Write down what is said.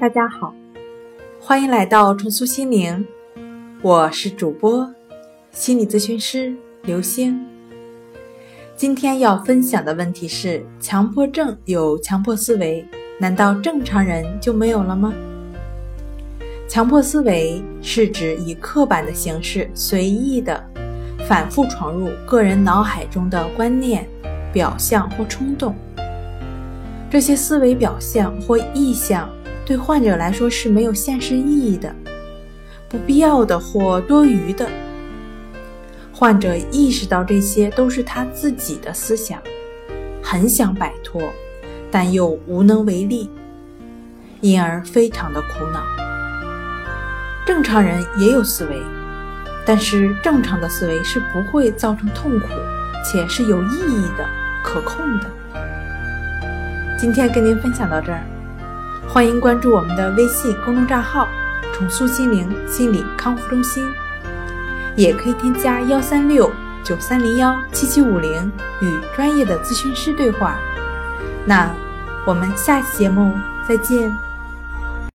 大家好，欢迎来到重塑心灵，我是主播心理咨询师刘星。今天要分享的问题是：强迫症有强迫思维，难道正常人就没有了吗？强迫思维是指以刻板的形式随意的反复闯入个人脑海中的观念、表象或冲动，这些思维表象或意象。对患者来说是没有现实意义的、不必要的或多余的。患者意识到这些都是他自己的思想，很想摆脱，但又无能为力，因而非常的苦恼。正常人也有思维，但是正常的思维是不会造成痛苦，且是有意义的、可控的。今天跟您分享到这儿。欢迎关注我们的微信公众账号“重塑心灵心理康复中心”，也可以添加幺三六九三零幺七七五零与专业的咨询师对话。那我们下期节目再见。